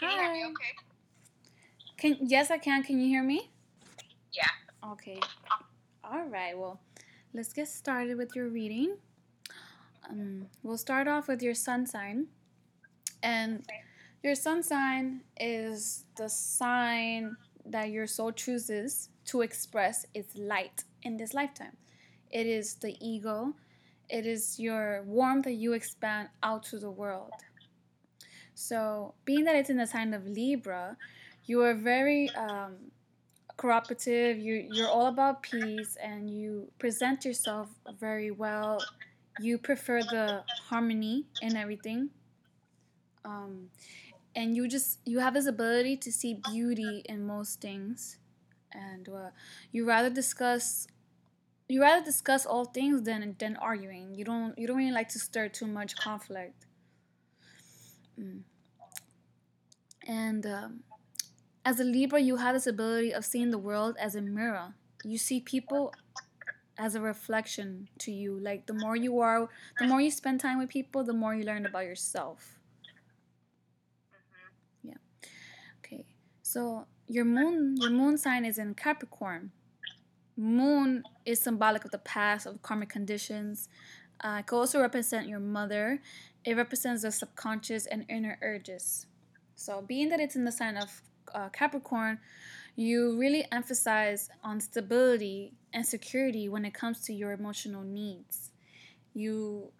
Can you hear me okay? Can yes, I can. Can you hear me? Yeah. Okay. All right. Well, let's get started with your reading. Um, we'll start off with your sun sign, and your sun sign is the sign that your soul chooses to express its light in this lifetime. It is the ego. It is your warmth that you expand out to the world. So, being that it's in the sign of Libra, you are very um, cooperative. You you're all about peace, and you present yourself very well. You prefer the harmony in everything. Um, and you just you have this ability to see beauty in most things, and uh, you rather discuss you rather discuss all things than than arguing. You don't you don't really like to stir too much conflict. Mm. And um, as a Libra, you have this ability of seeing the world as a mirror. You see people as a reflection to you. Like the more you are, the more you spend time with people, the more you learn about yourself. Yeah. Okay. So your moon, your moon sign is in Capricorn. Moon is symbolic of the past, of karmic conditions. Uh, it could also represent your mother. It represents the subconscious and inner urges. So, being that it's in the sign of uh, Capricorn, you really emphasize on stability and security when it comes to your emotional needs. You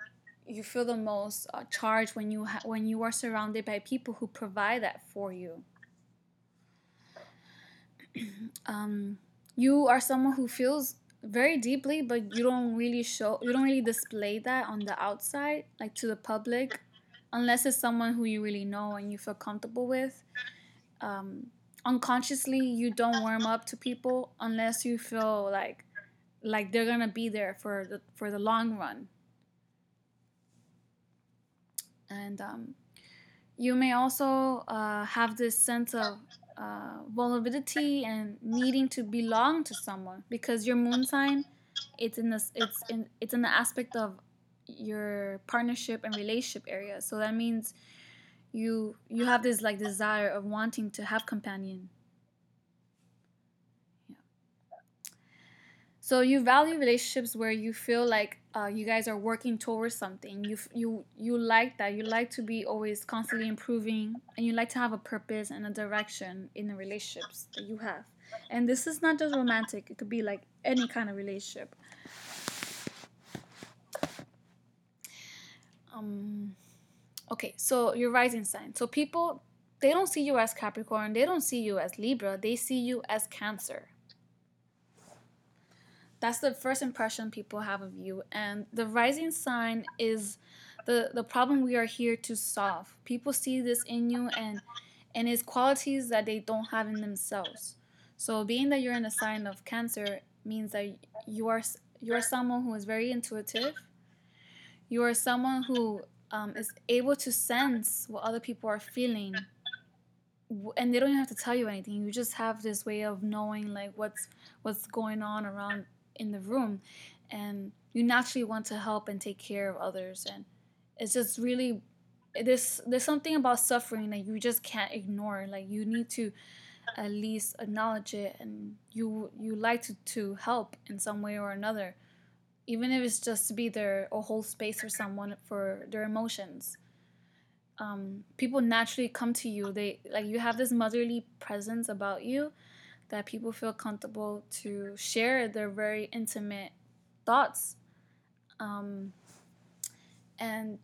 you feel the most uh, charged when you ha- when you are surrounded by people who provide that for you. um, you are someone who feels very deeply, but you don't really show you don't really display that on the outside, like to the public unless it's someone who you really know and you feel comfortable with. Um, unconsciously, you don't warm up to people unless you feel like like they're gonna be there for the for the long run. And um, you may also uh, have this sense of uh, vulnerability and needing to belong to someone because your moon sign, it's in this, it's in, it's in the aspect of your partnership and relationship area. So that means you you have this like desire of wanting to have companion. Yeah. So you value relationships where you feel like uh, you guys are working towards something. You you you like that. You like to be always constantly improving, and you like to have a purpose and a direction in the relationships that you have. And this is not just romantic. It could be like any kind of relationship. Um okay so your rising sign. So people they don't see you as capricorn. They don't see you as libra. They see you as cancer. That's the first impression people have of you. And the rising sign is the the problem we are here to solve. People see this in you and and it's qualities that they don't have in themselves. So being that you're in a sign of cancer means that you are you are someone who is very intuitive you are someone who um, is able to sense what other people are feeling and they don't even have to tell you anything. You just have this way of knowing like what's what's going on around in the room and you naturally want to help and take care of others and it's just really there's there's something about suffering that you just can't ignore. Like you need to at least acknowledge it and you you like to, to help in some way or another even if it's just to be there or hold space for someone for their emotions. Um, people naturally come to you. They like you have this motherly presence about you that people feel comfortable to share their very intimate thoughts. Um, and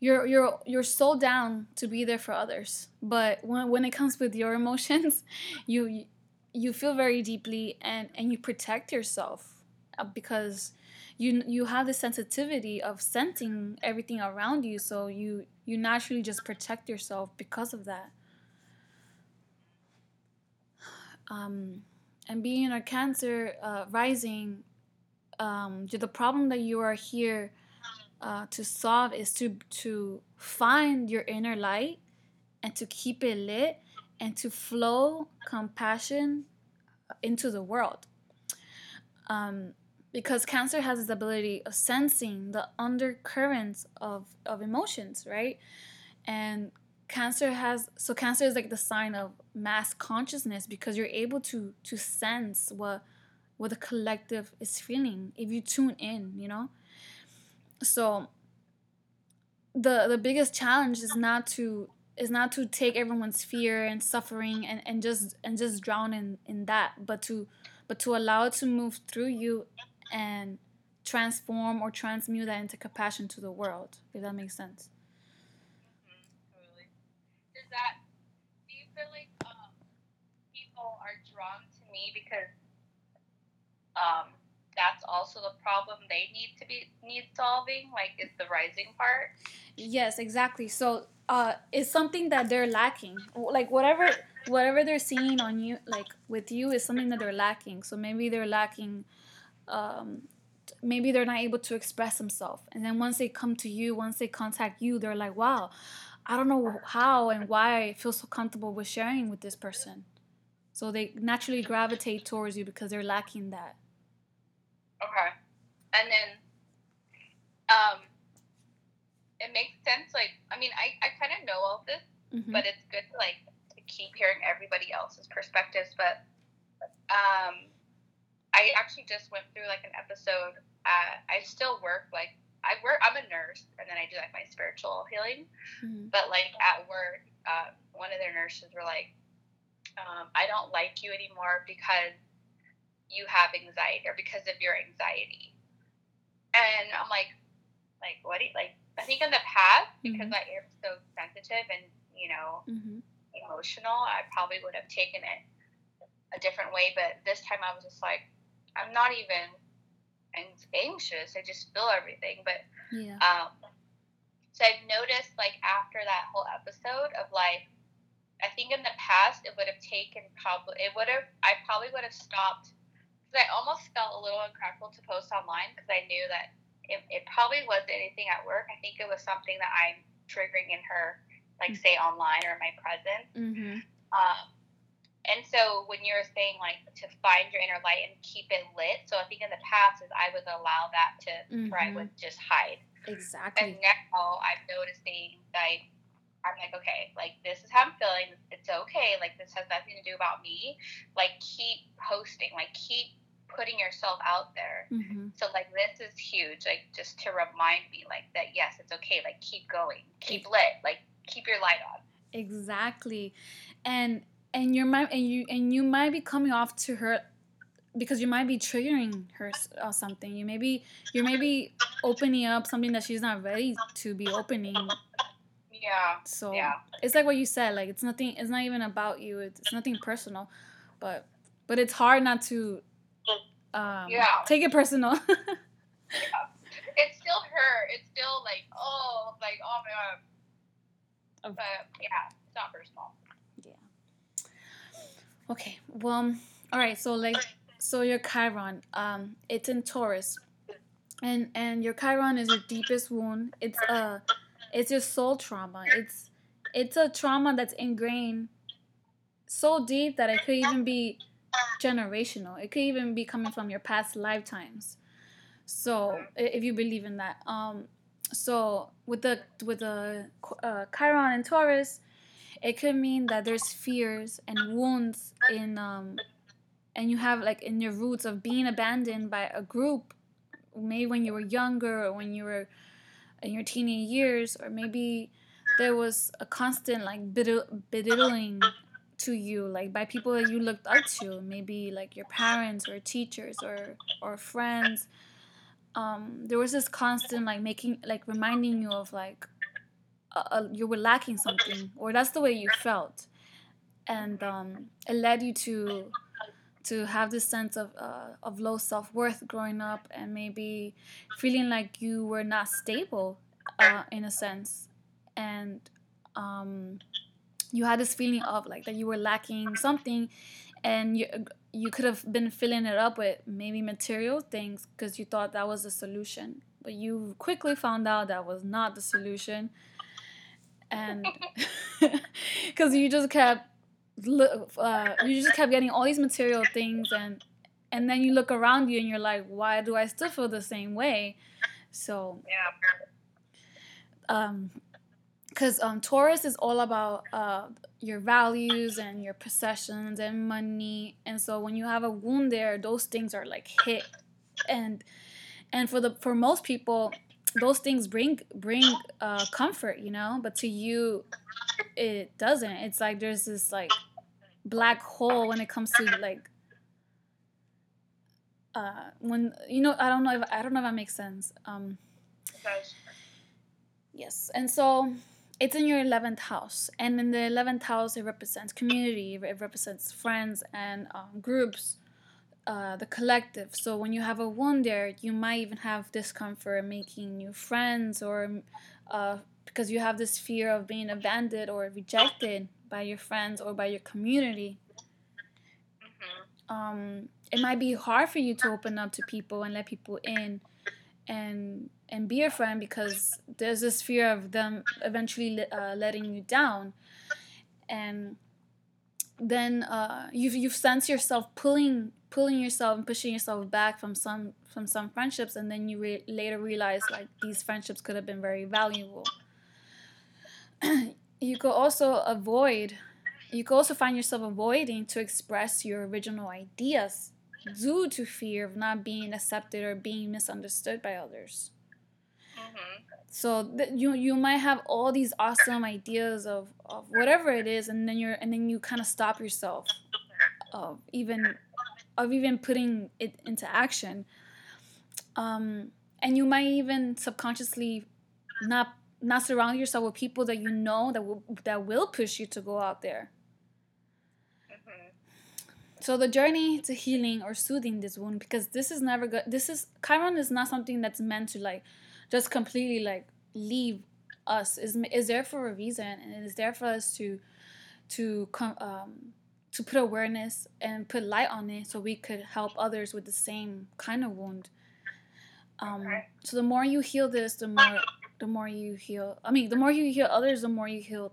you're you're you're so down to be there for others. But when when it comes with your emotions, you you feel very deeply and and you protect yourself uh, because you you have the sensitivity of sensing everything around you so you you naturally just protect yourself because of that. Um, and being a cancer uh, rising um, the problem that you are here uh, to solve is to to find your inner light and to keep it lit and to flow compassion into the world. Um, because cancer has this ability of sensing the undercurrents of, of emotions right? And cancer has so cancer is like the sign of mass consciousness because you're able to to sense what what the collective is feeling if you tune in you know? So the the biggest challenge is not to is not to take everyone's fear and suffering and, and just and just drown in in that but to but to allow it to move through you and transform or transmute that into compassion to the world if that makes sense Mm-hmm, totally. Does that? Do you feel like um, people are drawn to me because um, that's also the problem they need to be need solving? Like, is the rising part? yes exactly so uh it's something that they're lacking like whatever whatever they're seeing on you like with you is something that they're lacking so maybe they're lacking um maybe they're not able to express themselves and then once they come to you once they contact you they're like wow i don't know how and why i feel so comfortable with sharing with this person so they naturally gravitate towards you because they're lacking that Okay. And then, um, it makes sense. Like, I mean, I, I kind of know all this, Mhm. but it's good to like to keep hearing everybody else's perspectives. But um, I actually just went through like an episode. Uh, I still work like I work. I'm a nurse, and then I do like my spiritual healing. Mhm. But like at work, uh, one of their nurses were like, um, "I don't like you anymore because you have anxiety or because of your anxiety." And I'm like, like what? Do you, like I think in the past because Mhm. I am so sensitive and you know Mhm. emotional, I probably would have taken it a different way. But this time I was just like, I'm not even an- anxious. I just feel everything. But yeah um, so I've noticed like after that whole episode of like, I think in the past it would have taken probably it would have I probably would have stopped because I almost felt a little uncomfortable to post online because I knew that it, it probably wasn't anything at work. I think it was something that I'm triggering in her, like Mm. say online or in my presence. mm-hmm. Um, and so when you're saying like to find your inner light and keep it lit, so I think in the past is I would allow that to where I would just hide. exactly And now I'm noticing that I'm like, okay, like this is how I'm feeling. It's okay. Like this has nothing to do about me. Like keep posting. Like keep putting yourself out there. mm-hmm. So like this is huge. Like just to remind me like that. Yes, it's okay. Like keep going. Keep lit. Like keep your light on. Exactly, and and you might and you and you might be coming off to her because you might be triggering her or something. You may be you may be opening up something that she's not ready to be opening. Yeah. So Yeah. it's like what you said. Like it's nothing. It's not even about you. It's, it's nothing personal, but but it's hard not to um, Yeah. take it personal. yeah. It's still her. It's still like oh like oh my god. But yeah, it's not personal. Okay. Well, all right. So like, so your Chiron, um, it's in Taurus, and and your Chiron is your deepest wound. It's a, it's your soul trauma. It's, it's a trauma that's ingrained so deep that it could even be generational. It could even be coming from your past lifetimes. So if you believe in that, um, so with the with the uh, Chiron and Taurus, it could mean that there's fears and wounds in um and you have like in your roots of being abandoned by a group maybe when you were younger or when you were in your teenage years or maybe there was a constant like belittling to you like by people that you looked up to maybe like your parents or teachers or or friends. Um there was this constant like making like reminding you of like you were lacking something or that's the way you felt. And um, it led you to to have this sense of uh, of low self-worth growing up and maybe feeling like you were not stable uh, in a sense. And um, you had this feeling of like that you were lacking something and you you could have been filling it up with maybe material things because you thought that was the solution. But you quickly found out that was not the solution and because you just kept look uh, you just kept getting all these material things and and then you look around you and you're like why do i still feel the same way so Yeah. um because um, Taurus is all about uh, your values and your possessions and money, and so when you have a wound there, those things are like hit, and and for the for most people, those things bring bring uh, comfort, you know, but to you, it doesn't. It's like there's this like black hole when it comes to like uh, when you know I don't know if I don't know if that makes sense. Um, yes, and so it's in your 11th house and in the 11th house it represents community it represents friends and um, groups uh, the collective. So when you have a wound there you might even have discomfort making new friends or uh, because you have this fear of being abandoned or rejected by your friends or by your community. Mm-hmm. um, it might be hard for you to open up to people and let people in and and be a friend because there's this fear of them eventually uh, letting you down. And then uh, you've you've sensed yourself pulling pulling yourself and pushing yourself back from some from some friendships and then you re- later realize like these friendships could have been very valuable you could also avoid you could also find yourself avoiding to express your original ideas due to fear of not being accepted or being misunderstood by others. Mm-hmm. So th- you you might have all these awesome ideas of, of whatever it is, and then you're and then you kind of stop yourself of even of even putting it into action. Um, and you might even subconsciously not not surround yourself with people that you know that will that will push you to go out there. So the journey to healing or soothing this wound, because this is never good. This is Chiron is not something that's meant to like just completely like leave us. is is there for a reason, and it is there for us to to come um, to put awareness and put light on it, so we could help others with the same kind of wound. Um, so the more you heal this, the more the more you heal. I mean, the more you heal others, the more you heal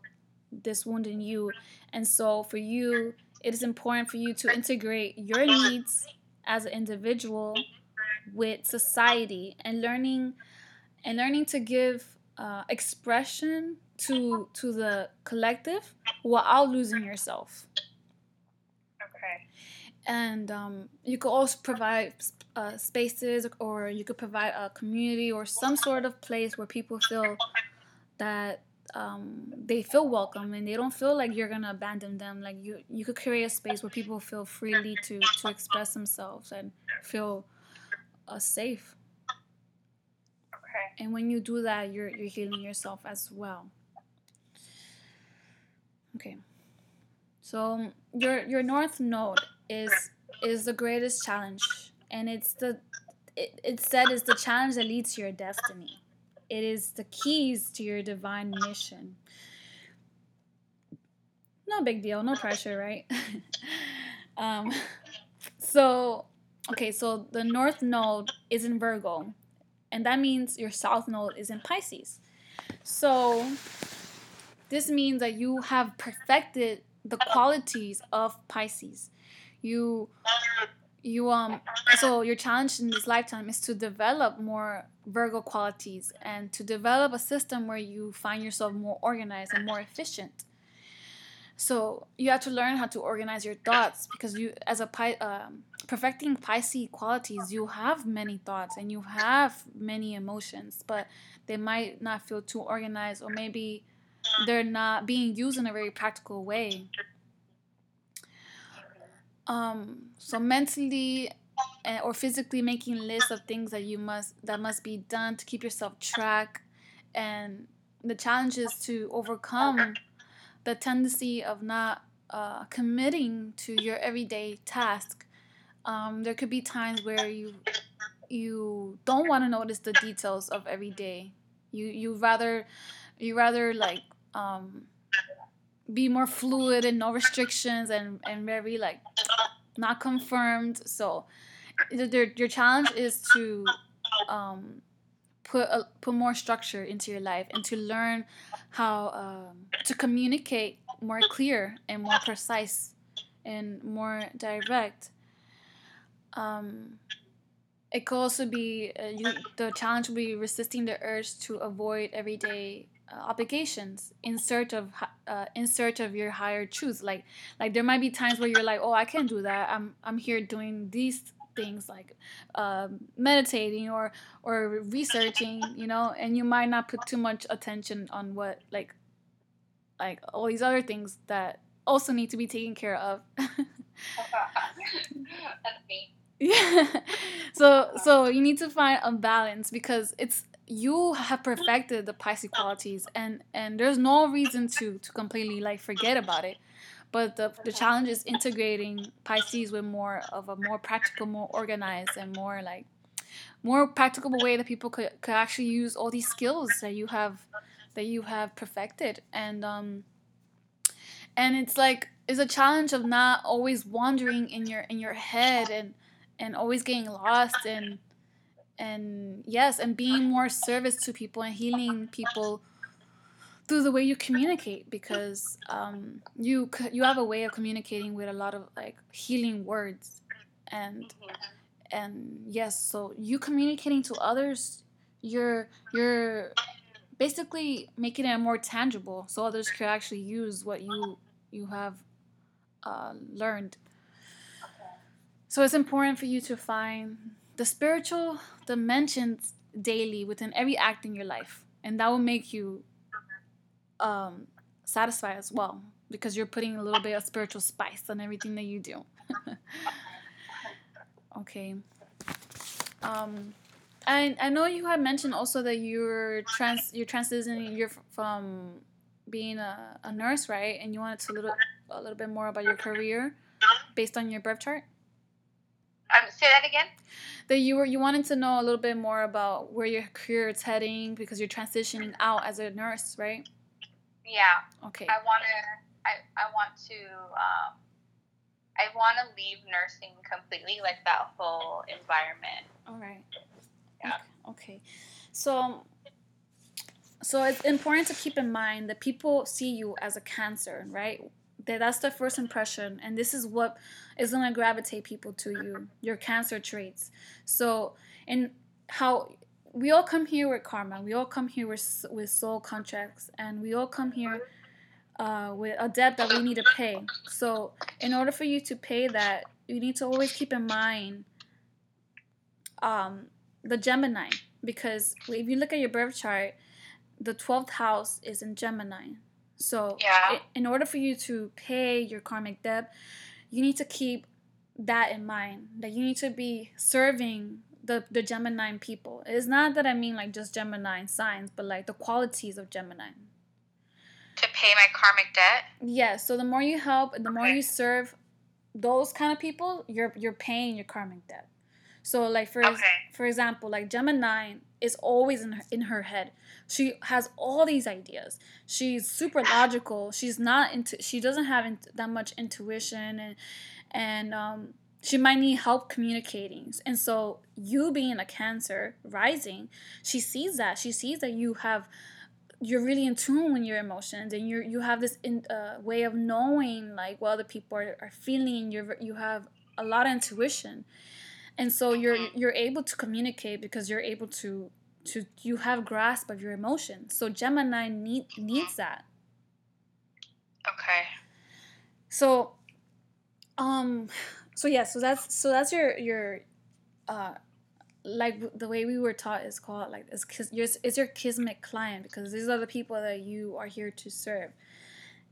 this wound in you. And so for you it is important for you to integrate your needs as an individual with society and learning and learning to give uh, expression to to the collective without losing yourself okay and um, you could also provide uh, spaces or you could provide a community or some sort of place where people feel that um, they feel welcome and they don't feel like you're gonna abandon them. Like you, you could create a space where people feel freely to to express themselves and feel uh, safe. Okay. And when you do that, you're you're healing yourself as well. Okay. So your your north node is is the greatest challenge, and it's the it, it said is the challenge that leads to your destiny. It is the keys to your divine mission. No big deal, no pressure, right? um, so, okay, so the north node is in Virgo, and that means your south node is in Pisces. So, this means that you have perfected the qualities of Pisces. You you um so your challenge in this lifetime is to develop more virgo qualities and to develop a system where you find yourself more organized and more efficient. So you have to learn how to organize your thoughts because you as a pi um, perfecting pisces qualities you have many thoughts and you have many emotions but they might not feel too organized or maybe they're not being used in a very practical way um, so mentally eh, or physically making lists of things that you must that must be done to keep yourself track, and the challenge is to overcome the tendency of not uh, committing to your everyday task. Um, there could be times where you you don't want to notice the details of every day. You you rather you rather like um, be more fluid and no restrictions and and very like not confirmed. So your your challenge is to um, put a, put more structure into your life and to learn how um, to communicate more clear and more precise and more direct. Um, it could also be uh, you, the challenge will be resisting the urge to avoid everyday obligations in search of uh, in search of your higher truth like like there might be times where you're like oh i can't do that. I'm i'm here doing these things like uh, meditating or or researching you know? And you might not put too much attention on what like like all these other things that also need to be taken care of. That's me. yeah so so you need to find a balance because it's you have perfected the Pisces qualities and and there's no reason to to completely like forget about it. But the, the challenge is integrating Pisces with more of a more practical more organized and more like more practical way that people could, could actually use all these skills that you have that you have perfected. And um and it's like it's a challenge of not always wandering in your in your head and and always getting lost and and yes and being more service to people and healing people through the way you communicate because um, you you have a way of communicating with a lot of like healing words and Mhm. and yes so you communicating to others you're you're basically making it more tangible so others can actually use what you you have uh, learned so it's important for you to find the spiritual dimensions daily within every act in your life and that will make you um, satisfied as well because you're putting a little bit of spiritual spice on everything that you do. Okay. Um, I, I know you had mentioned also that you're trans you're transitioning you're from being a, a nurse right? And you wanted to little a little bit more about your career based on your birth chart Um, say that again. that you were you wanted to know a little bit more about where your career is heading because you're transitioning out as a nurse right Yeah, okay I want to. I, I want to. Um, I want to leave nursing completely, like that whole environment. all right Yeah. okay, okay. so so it's important to keep in mind that people see you as a cancer right that that's the first impression and this is what is going to gravitate people to you your cancer traits. So and how we all come here with karma we all come here with, with soul contracts and we all come here uh, with a debt that we need to pay. So in order for you to pay that you need to always keep in mind um, the gemini because if you look at your birth chart the 12th house is in gemini so Yeah. in order for you to pay your karmic debt you need to keep that in mind that you need to be serving the, the gemini people it's not that i mean like just gemini signs but like the qualities of gemini To pay my karmic debt. Yes. So the more you help and the more you serve those kind of people, you're you're paying your karmic debt. So like for Okay. for example, like Gemini is always in her, in her head. She has all these ideas. She's super logical. She's not into. She doesn't have int- that much intuition and and um, she might need help communicating. And so you being a Cancer rising, she sees that. She sees that you have you're really in tune with your emotions and you you have this in, uh, way of knowing like what other people are, are feeling you you have a lot of intuition and so you're Mhm. you're able to communicate because you're able to to you have grasp of your emotions. So gemini need, needs that. Okay. so um so yeah so that's so that's your your uh like the way we were taught is called like it's, your, it's your kismet client because these are the people that you are here to serve.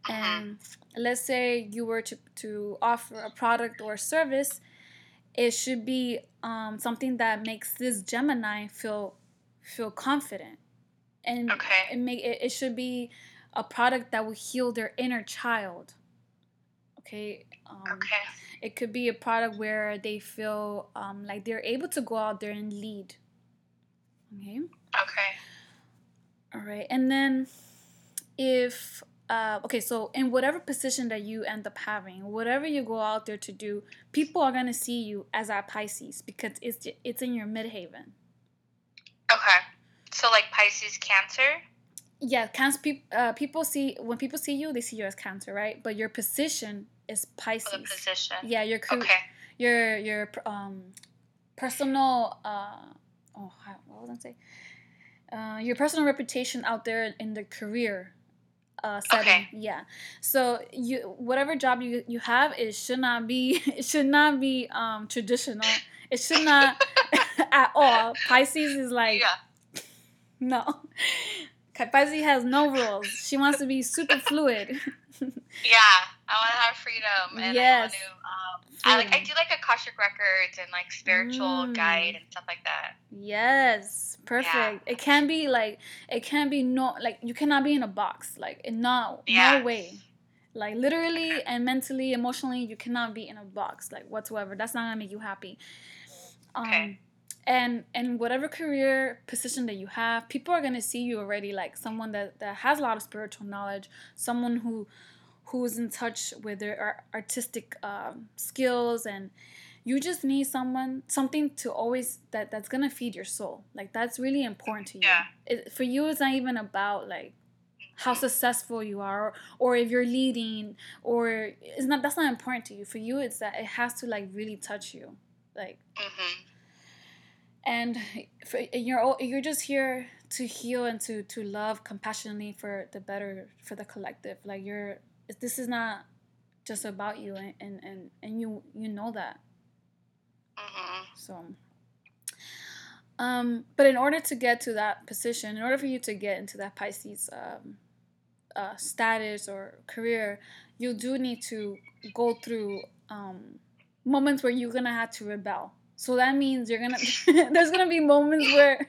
And let's say you were to, to offer a product or service it should be um, something that makes this gemini feel feel confident and Okay. it make it, it should be a product that will heal their inner child okay um, Okay. it could be a product where they feel um, like they're able to go out there and lead okay Okay. all right and then if uh, okay so in whatever position that you end up having whatever you go out there to do people are going to see you as a pisces because it's it's in your midheaven Okay. So like Pisces, Cancer. yeah cancer peop uh, people see when people see you they see you as cancer right but your position is pisces For the position. yeah your Okay. your your um personal uh oh what was I say uh, your personal reputation out there in the career uh, setting. Okay. Yeah. So you whatever job you you have, it should not be it should not be um traditional. It should not at all. Pisces is like yeah. no. Pisces has no rules. She wants to be super fluid. Yeah, I want to have freedom, and I want Yes. to. Um, I like. I do like Akashic records and like spiritual Mm. guide and stuff like that. Yes, perfect. It can be like it can be no like you cannot be in a box. Like in no Yeah. no way. Like literally and mentally, emotionally, you cannot be in a box like whatsoever. That's not gonna make you happy. Um Okay. And and whatever career position that you have, people are gonna see you already like someone that, that has a lot of spiritual knowledge, someone who who's in touch with their artistic um, skills and you just need someone something to always that that's gonna feed your soul. Like that's really important to you. Yeah. it, for you it's not even about like how successful you are or if you're leading or it's not that's not important to you. For you it's that it has to like really touch you. Like hmm and for, you're you're just here to heal and to to love compassionately for the better for the collective. Like you're this is not just about you and and and, and you you know that. Hmm so um but in order to get to that position in order for you to get into that pisces um uh, status or career you do need to go through um moments where you're gonna have to rebel so that means you're gonna there's gonna be moments where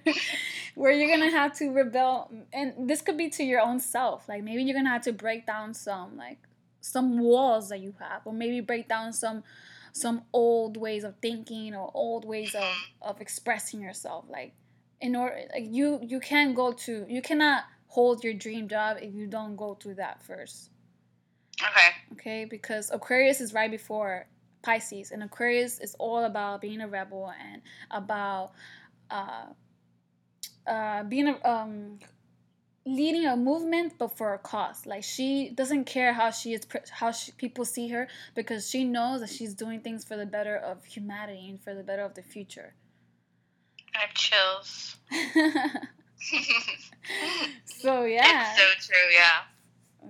where you're gonna have to rebel and this could be to your own self. Like maybe you're gonna have to break down some like some walls that you have or maybe break down some some old ways of thinking or old ways of, of expressing yourself. Like in order like you you can't go to you cannot hold your dream job if you don't go through that first. Okay. okay? Because aquarius is right before pisces and aquarius is all about being a rebel and about uh, uh, being a um, leading a movement but for a cause like she doesn't care how she is how she, people see her because she knows that she's doing things for the better of humanity and for the better of the future I have chills. so yeah It's so true. Yeah.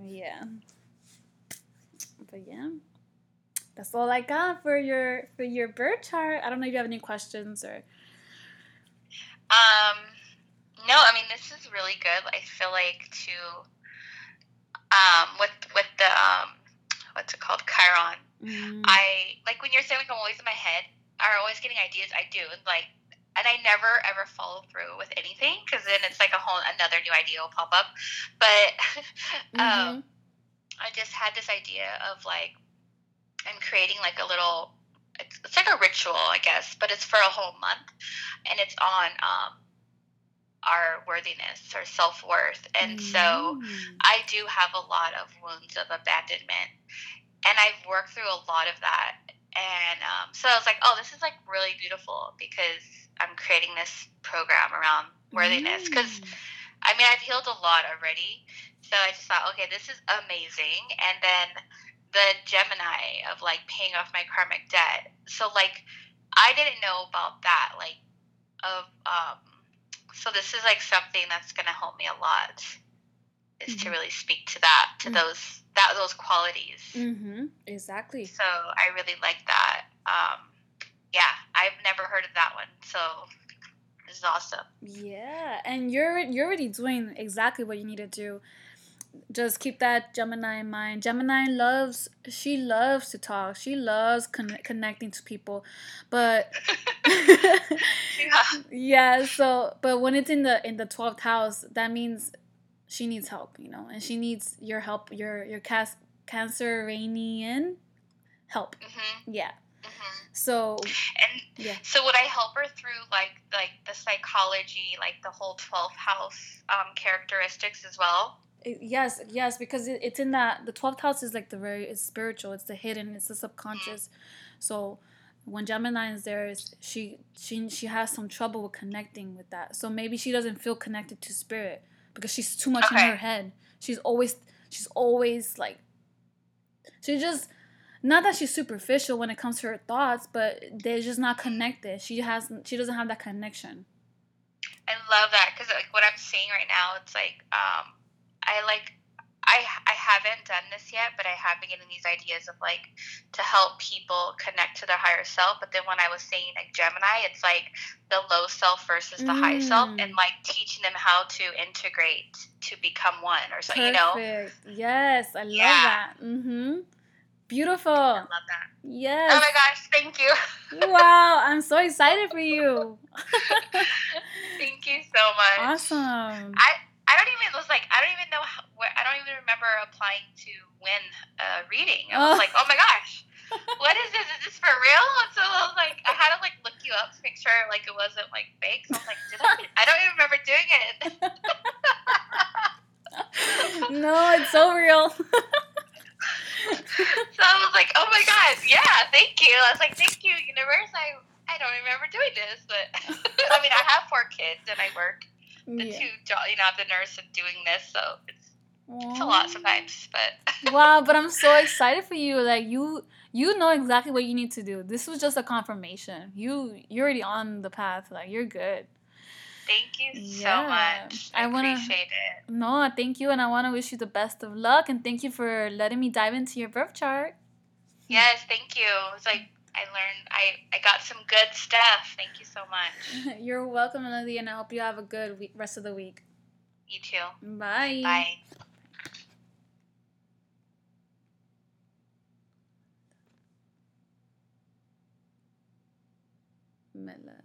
yeah but yeah that's all i got for your for your birth chart i don't know if you have any questions or Um, no, I mean this is really good. I feel like to um with with the um what's it called Chiron. Mm, I like when you're saying like I'm always in my head. Are always getting ideas. I do and like. And I never ever follow through with anything because then it's like a whole another new idea will pop up. But um, mhm. I just had this idea of like, I'm creating like a little, it's, it's like a ritual, I guess, but it's for a whole month, and it's on um, our worthiness or self worth, and so Mm. I do have a lot of wounds of abandonment, and I've worked through a lot of that, and um, so I was like, oh, this is like really beautiful because I'm creating this program around worthiness because Mm. I mean, I've healed a lot already. So I just thought, okay, this is amazing. And then the Gemini of like paying off my karmic debt. So like I didn't know about that. Like of um so this is like something that's gonna help me a lot is to Mhm. really speak to that, to Mhm. those that those qualities. Mm-hmm. Exactly. So I really like that. Um yeah, I've never heard of that one. So this is awesome. Yeah, and you're you're already doing exactly what you need to do. Just keep that Gemini in mind. Gemini loves she loves to talk. She loves con- connecting to people, but Yeah. yeah. So, but when it's in the in the twelfth house, that means she needs help, you know, and she needs your help. Your your cas- Cancerianian help. hmm Yeah. hmm So And yeah. so would I help her through like like the psychology, like the whole twelfth house um, characteristics as well? Yes yes because it, it's in that the 12th house is like the very it's spiritual it's the hidden it's the subconscious. So when gemini is there is she she she has some trouble with connecting with that. So maybe she doesn't feel connected to spirit because she's too much in her head. She's always she's always like she just not that she's superficial when it comes to her thoughts but they're just not connected. She has she doesn't have that connection. I love that because like what I'm seeing right now, it's like um, I like I I haven't done this yet, but I have been getting these ideas of like to help people connect to their higher self. But then when I was saying like Gemini, it's like the low self versus the high self, and Mm. like teaching them how to integrate to become one, or so you know. Yes, I love Yeah. that. Mhm. Beautiful. I love that. Yes. Oh my gosh, thank you. wow, I'm so excited for you. thank you so much. awesome. I I don't even was like I don't even know how, where I don't even remember applying to win a reading. I was like, oh my gosh, what is this? Is this for real? And so I was like, I had to like look you up to make sure like it wasn't like fake. So I was like, did I? I don't even remember doing it. no, it's so real. so I was like, oh my god, yeah, thank you. I was like, thank you, universe. I I don't remember doing this, but I mean, I have four kids and I work the Yeah. two. You know, I'm the nurse and doing this, so it's it's a lot sometimes. But wow, but I'm so excited for you. Like you you know exactly what you need to do. This was just a confirmation. You you're already on the path. Like you're good. thank you so much. I, I wanna- appreciate it. No, thank you and I want to wish you the best of luck and thank you for letting me dive into your birth chart. Yes, thank you. It's like I learned. I I got some good stuff. Thank you so much. You're welcome, Melody, and I hope you have a good week, rest of the week. You too. Bye. Bye. Mela-